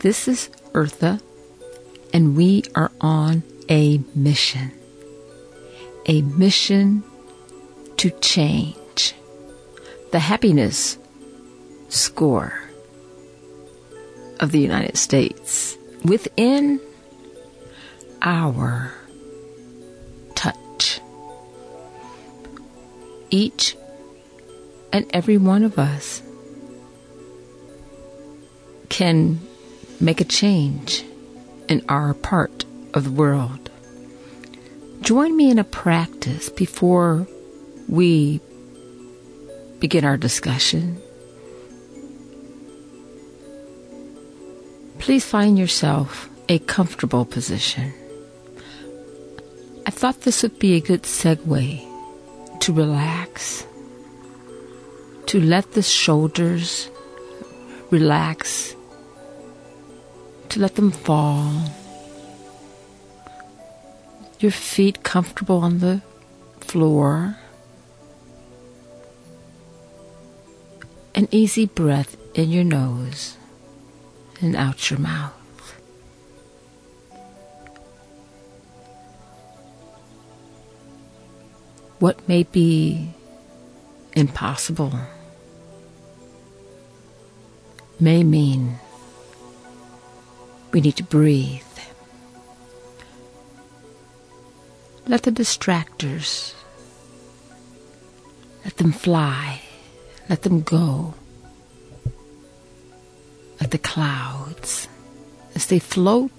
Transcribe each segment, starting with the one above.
This is Eartha, and we are on a mission. A mission to change the happiness score of the United States within our touch. Each and every one of us can make a change in our part of the world. Join me in a practice before we begin our discussion. Please find yourself a comfortable position. I thought this would be a good segue to relax, to let the shoulders relax to let them fall. Your feet comfortable on the floor. An easy breath in your nose and out your mouth. What may be impossible may mean we need to breathe. Let the distractors, let them fly, let them go. Let the clouds, as they float,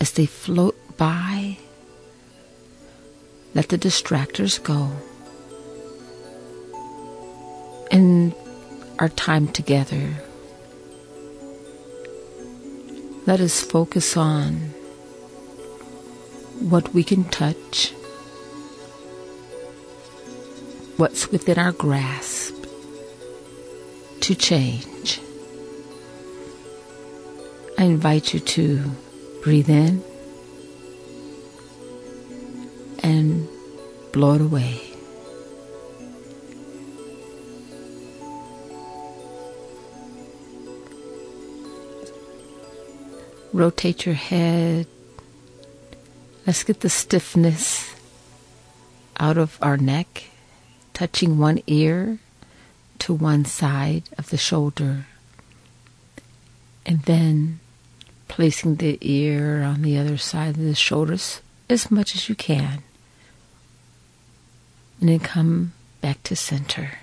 as they float by, let the distractors go. In our time together, let us focus on what we can touch, what's within our grasp to change. I invite you to breathe in and blow it away. Rotate your head. Let's get the stiffness out of our neck, touching one ear to one side of the shoulder. And then placing the ear on the other side of the shoulders as much as you can. And then come back to center.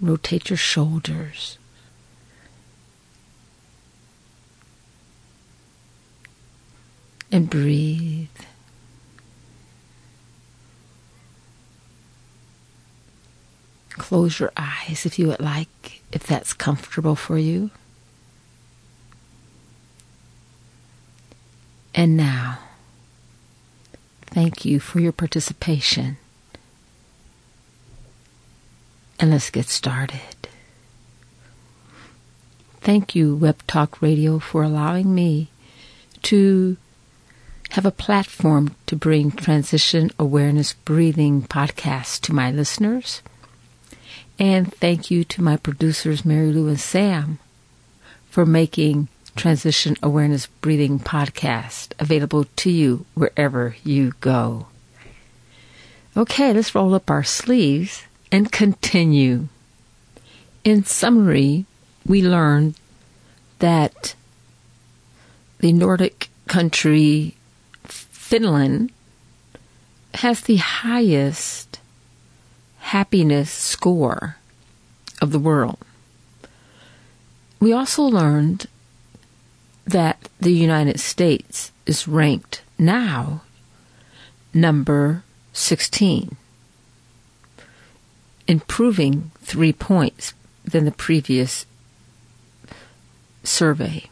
Rotate your shoulders. And breathe. Close your eyes if you would like, if that's comfortable for you. And now, thank you for your participation. And let's get started. Thank you, Web Talk Radio, for allowing me to have a platform to bring transition awareness breathing podcasts to my listeners. And thank you to my producers, Mary Lou and Sam, for making Transition Awareness Breathing podcast available to you wherever you go. Okay, let's roll up our sleeves and continue. In summary, we learned that the Nordic country Finland has the highest happiness score of the world. We also learned that the United States is ranked now number 16, improving three points than the previous survey,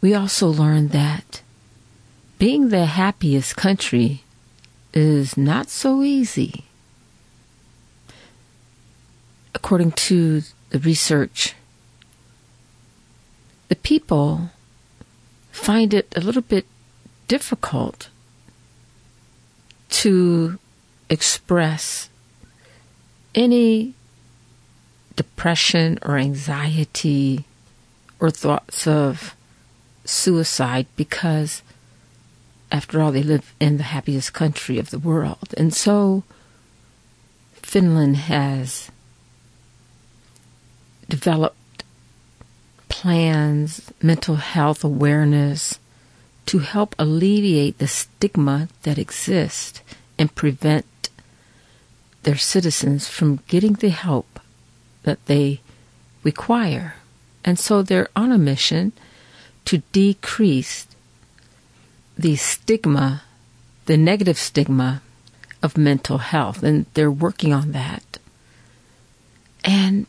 we also learned that being the happiest country is not so easy. According to the research, the people find it a little bit difficult to express any depression or anxiety or thoughts of suicide because, after all, they live in the happiest country of the world. And so, Finland has developed plans, mental health awareness to help alleviate the stigma that exists and prevent their citizens from getting the help that they require. And so they're on a mission to decrease the stigma, the negative stigma of mental health. And they're working on that. And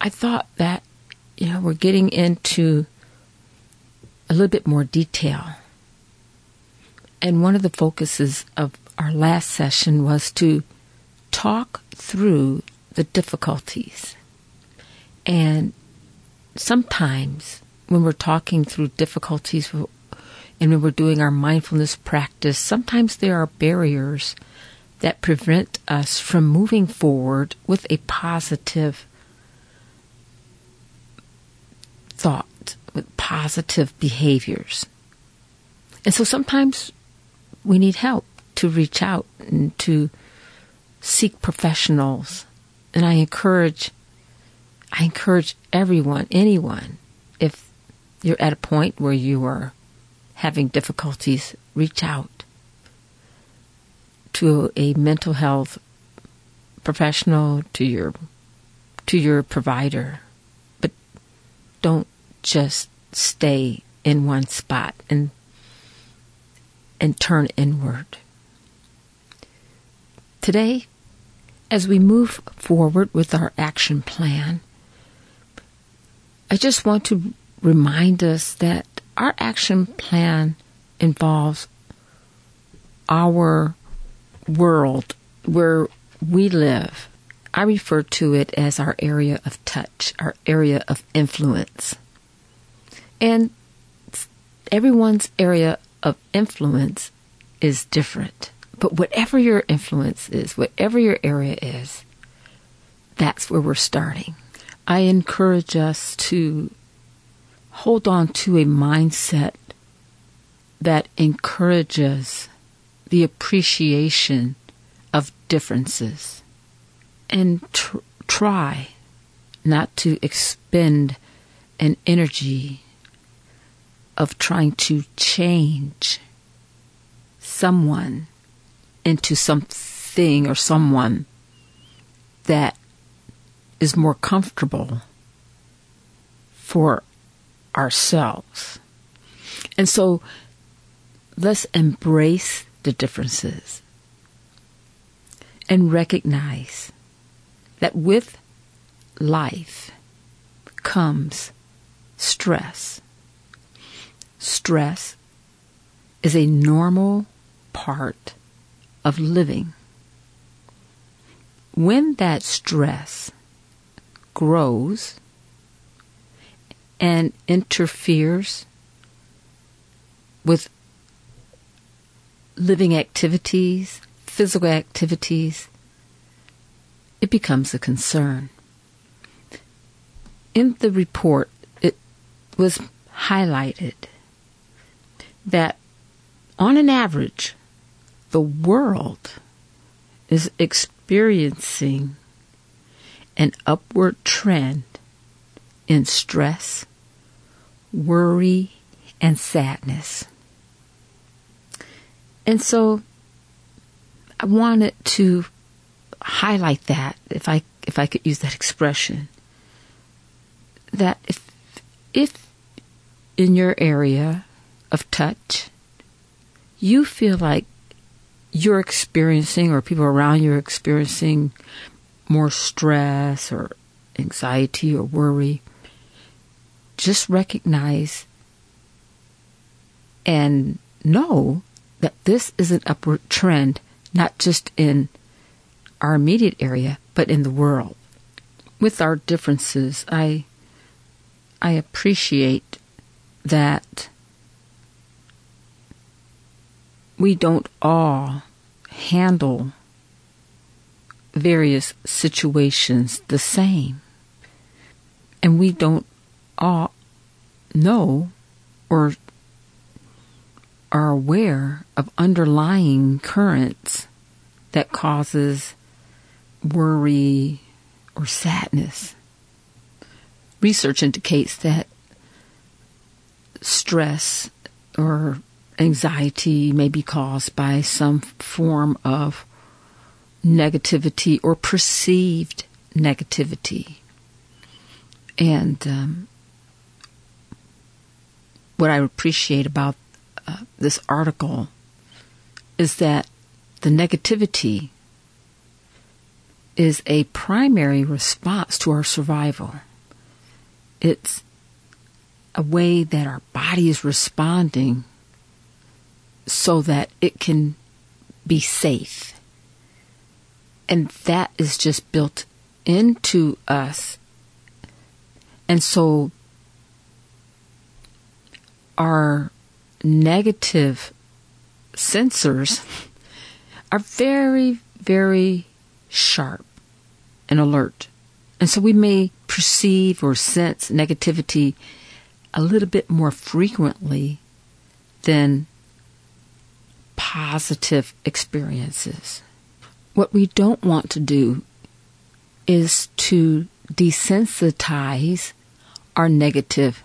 I thought that, you know, we're getting into a little bit more detail. And one of the focuses of our last session was to talk through the difficulties. And sometimes when we're talking through difficulties and when we're doing our mindfulness practice, sometimes there are barriers that prevent us from moving forward with a positive thought, with positive behaviors. And so sometimes we need help to reach out and to seek professionals. And I encourage, I encourage everyone, anyone, if you're at a point where you are having difficulties, reach out to a mental health professional, to your, to your provider. But don't just stay in one spot and, and turn inward. Today, as we move forward with our action plan, I just want to remind us that our action plan involves our world where we live. I refer to it as our area of touch, our area of influence. And everyone's area of influence is different. But whatever your influence is, whatever your area is, that's where we're starting. I encourage us to hold on to a mindset that encourages the appreciation of differences and tr- try not to expend an energy of trying to change someone into something or someone that is more comfortable for ourselves. And so let's embrace the differences and recognize that with life comes stress. Stress is a normal part of living. When that stress grows and interferes with living activities, physical activities, it becomes a concern. In the report, it was highlighted that on an average, the world is experiencing an upward trend in stress, worry, and sadness. And so I wanted to highlight that if I if I could use that expression that if if in your area of touch you feel like you're experiencing or people around you are experiencing more stress or anxiety or worry, just recognize and know that this is an upward trend, not just in our immediate area, but in the world. With our differences, I I appreciate that we don't all handle various situations the same. And we don't all know or are aware of underlying currents that causes worry or sadness. Research indicates that stress or anxiety may be caused by some form of negativity or perceived negativity. And um, what I appreciate about uh, this article is that the negativity is a primary response to our survival. It's a way that our body is responding so that it can be safe. And that is just built into us. And so our negative sensors are very, very sharp and alert. And so we may perceive or sense negativity a little bit more frequently than positive experiences. What we don't want to do is to desensitize our negative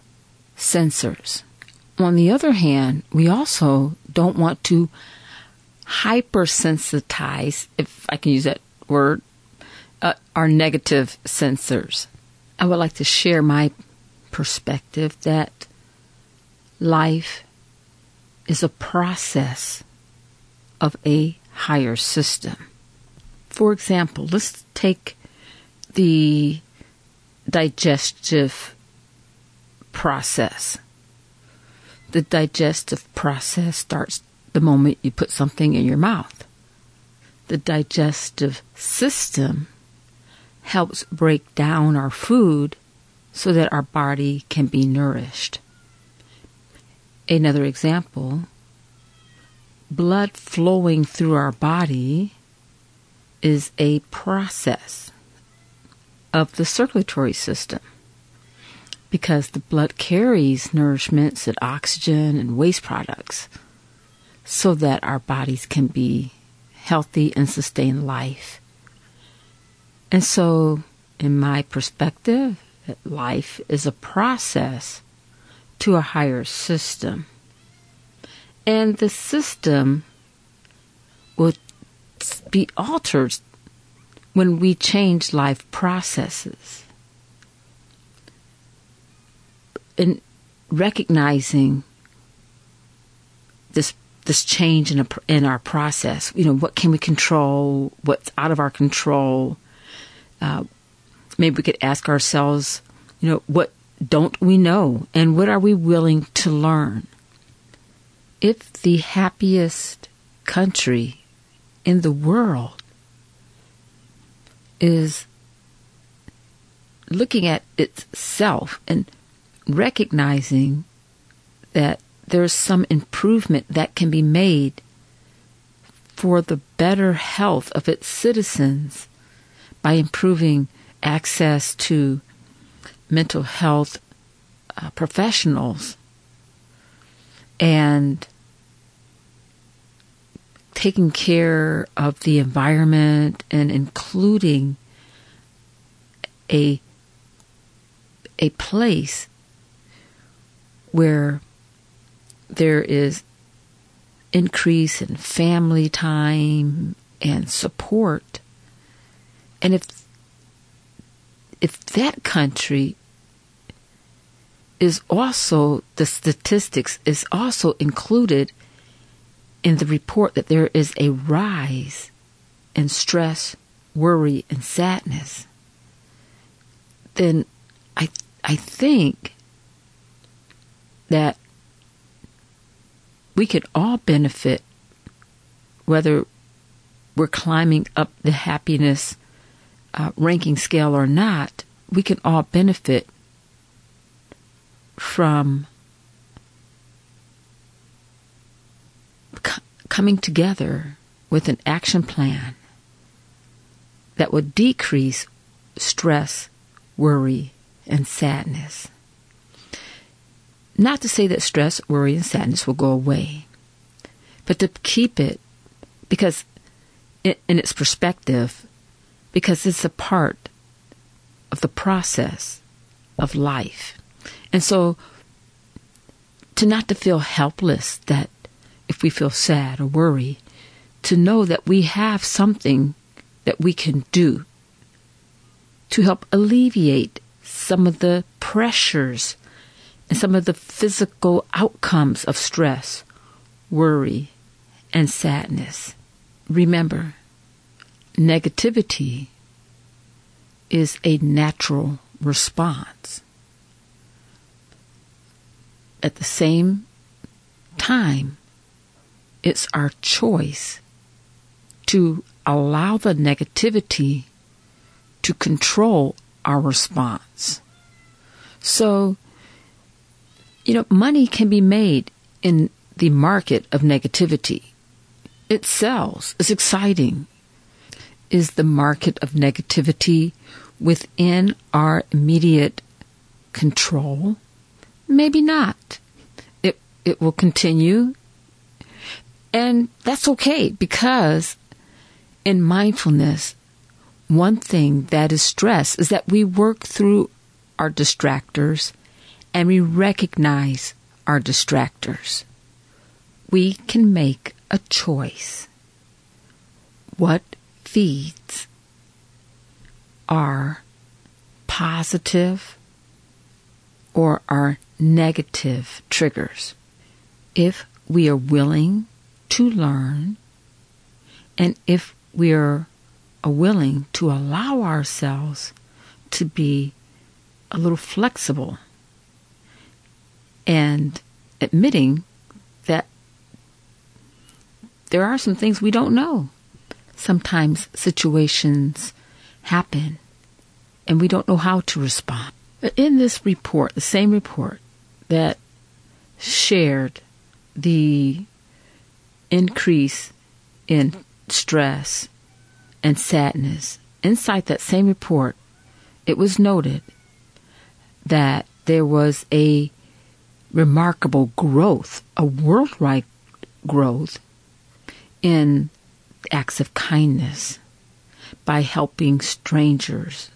sensors. On the other hand, we also don't want to hypersensitize, if I can use that word, uh, our negative sensors. I would like to share my perspective that life is a process of a higher system. For example, let's take the digestive process the digestive process starts the moment you put something in your mouth. The digestive system helps break down our food so that our body can be nourished. Another example blood flowing through our body is a process of the circulatory system because the blood carries nourishments and oxygen and waste products so that our bodies can be healthy and sustain life. And so, in my perspective, life is a process to a higher system. And the system will be altered when we change life processes in recognizing this this change in a, in our process. You know, what can we control? What's out of our control? Uh, maybe we could ask ourselves, you know, what don't we know, and what are we willing to learn? If the happiest country in the world is looking at itself and recognizing that there's some improvement that can be made for the better health of its citizens by improving access to mental health uh, professionals and taking care of the environment and including a a place where there is increase in family time and support. And if if that country is also the statistics is also included in the report that there is a rise in stress, worry and sadness, then I I think that we could all benefit whether we're climbing up the happiness uh, ranking scale or not, we can all benefit from coming together with an action plan that would decrease stress, worry, and sadness. Not to say that stress, worry, and sadness will go away, but to keep it because in its perspective, because it's a part of the process of life. And so to not to feel helpless that if we feel sad or worry, to know that we have something that we can do to help alleviate some of the pressures and some of the physical outcomes of stress, worry, and sadness. Remember, negativity is a natural response. At the same time, it's our choice to allow the negativity to control our response. So, you know, money can be made in the market of negativity. It sells. It's exciting. Is the market of negativity within our immediate control? Maybe not. It, it will continue. And that's okay because in mindfulness, one thing that is stress is that we work through our distractors and we recognize our distractors. We can make a choice. What feeds are positive or are negative triggers. If we are willing to learn and if we are willing to allow ourselves to be a little flexible and admitting that there are some things we don't know. Sometimes situations happen and we don't know how to respond. In this report, the same report that shared the increase in stress and sadness, inside that same report, it was noted that there was a remarkable growth, a worldwide growth in acts of kindness by helping strangers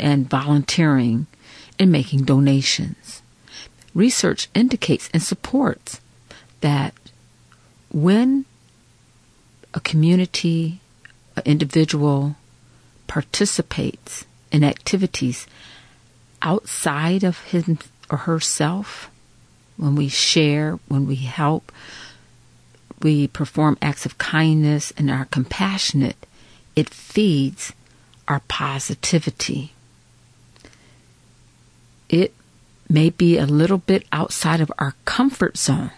and volunteering and making donations. Research indicates and supports that when a community an individual participates in activities outside of him or herself, when we share, when we help, we perform acts of kindness and are compassionate, it feeds our positivity. It may be a little bit outside of our comfort zone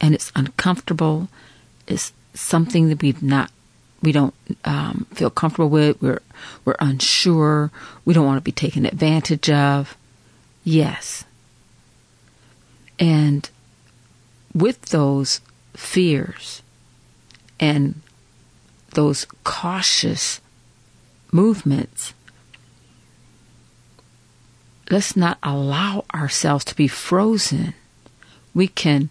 and it's uncomfortable. It's something that we've not we don't um, feel comfortable with. We're we're unsure. We don't want to be taken advantage of. Yes. And with those fears and those cautious movements, let's not allow ourselves to be frozen. We can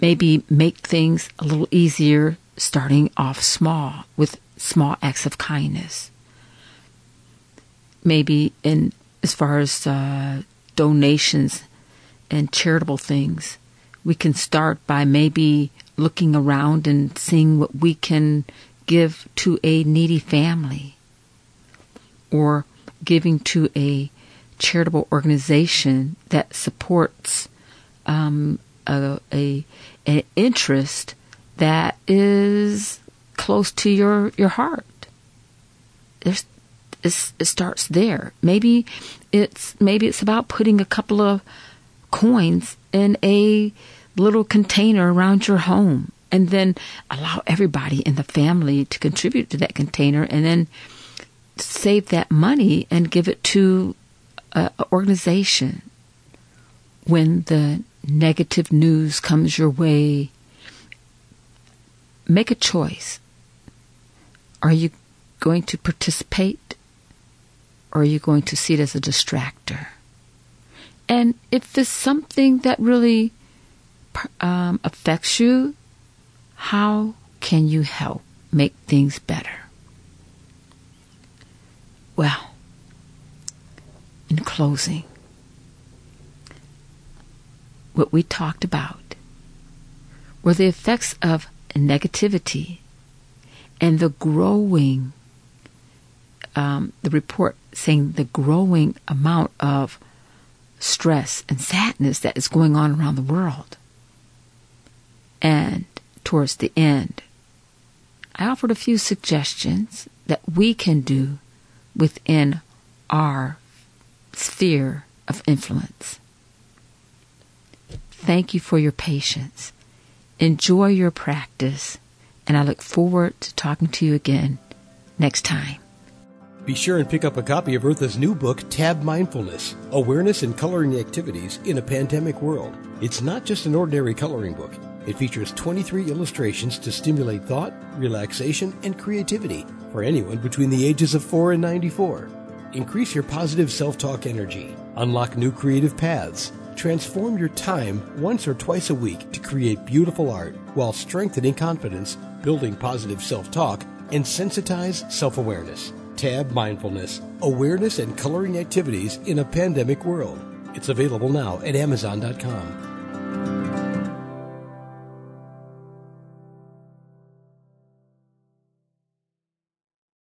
maybe make things a little easier starting off small with small acts of kindness. Maybe in as far as uh, donations and charitable things, we can start by maybe looking around and seeing what we can give to a needy family or giving to a charitable organization that supports um, a, a, an interest that is close to your your heart. There's, it starts there. Maybe it's maybe it's about putting a couple of coins in a little container around your home. And then allow everybody in the family to contribute to that container and then save that money and give it to uh, an organization. When the negative news comes your way make a choice. Are you going to participate or are you going to see it as a distractor and if there's something that really um, affects you, how can you help make things better? Well, in closing, what we talked about were the effects of negativity and the growing, um, the report saying the growing amount of stress and sadness that is going on around the world. And towards the end, I offered a few suggestions that we can do within our sphere of influence. Thank you for your patience. Enjoy your practice, and I look forward to talking to you again next time. Be sure and pick up a copy of Eartha's new book, Tab Mindfulness Awareness and Coloring Activities in a Pandemic World. It's not just an ordinary coloring book. It features 23 illustrations to stimulate thought, relaxation, and creativity for anyone between the ages of 4 and 94. Increase your positive self talk energy, unlock new creative paths, transform your time once or twice a week to create beautiful art while strengthening confidence, building positive self talk, and sensitize self awareness. Tab Mindfulness Awareness and Coloring Activities in a Pandemic World. It's available now at Amazon.com.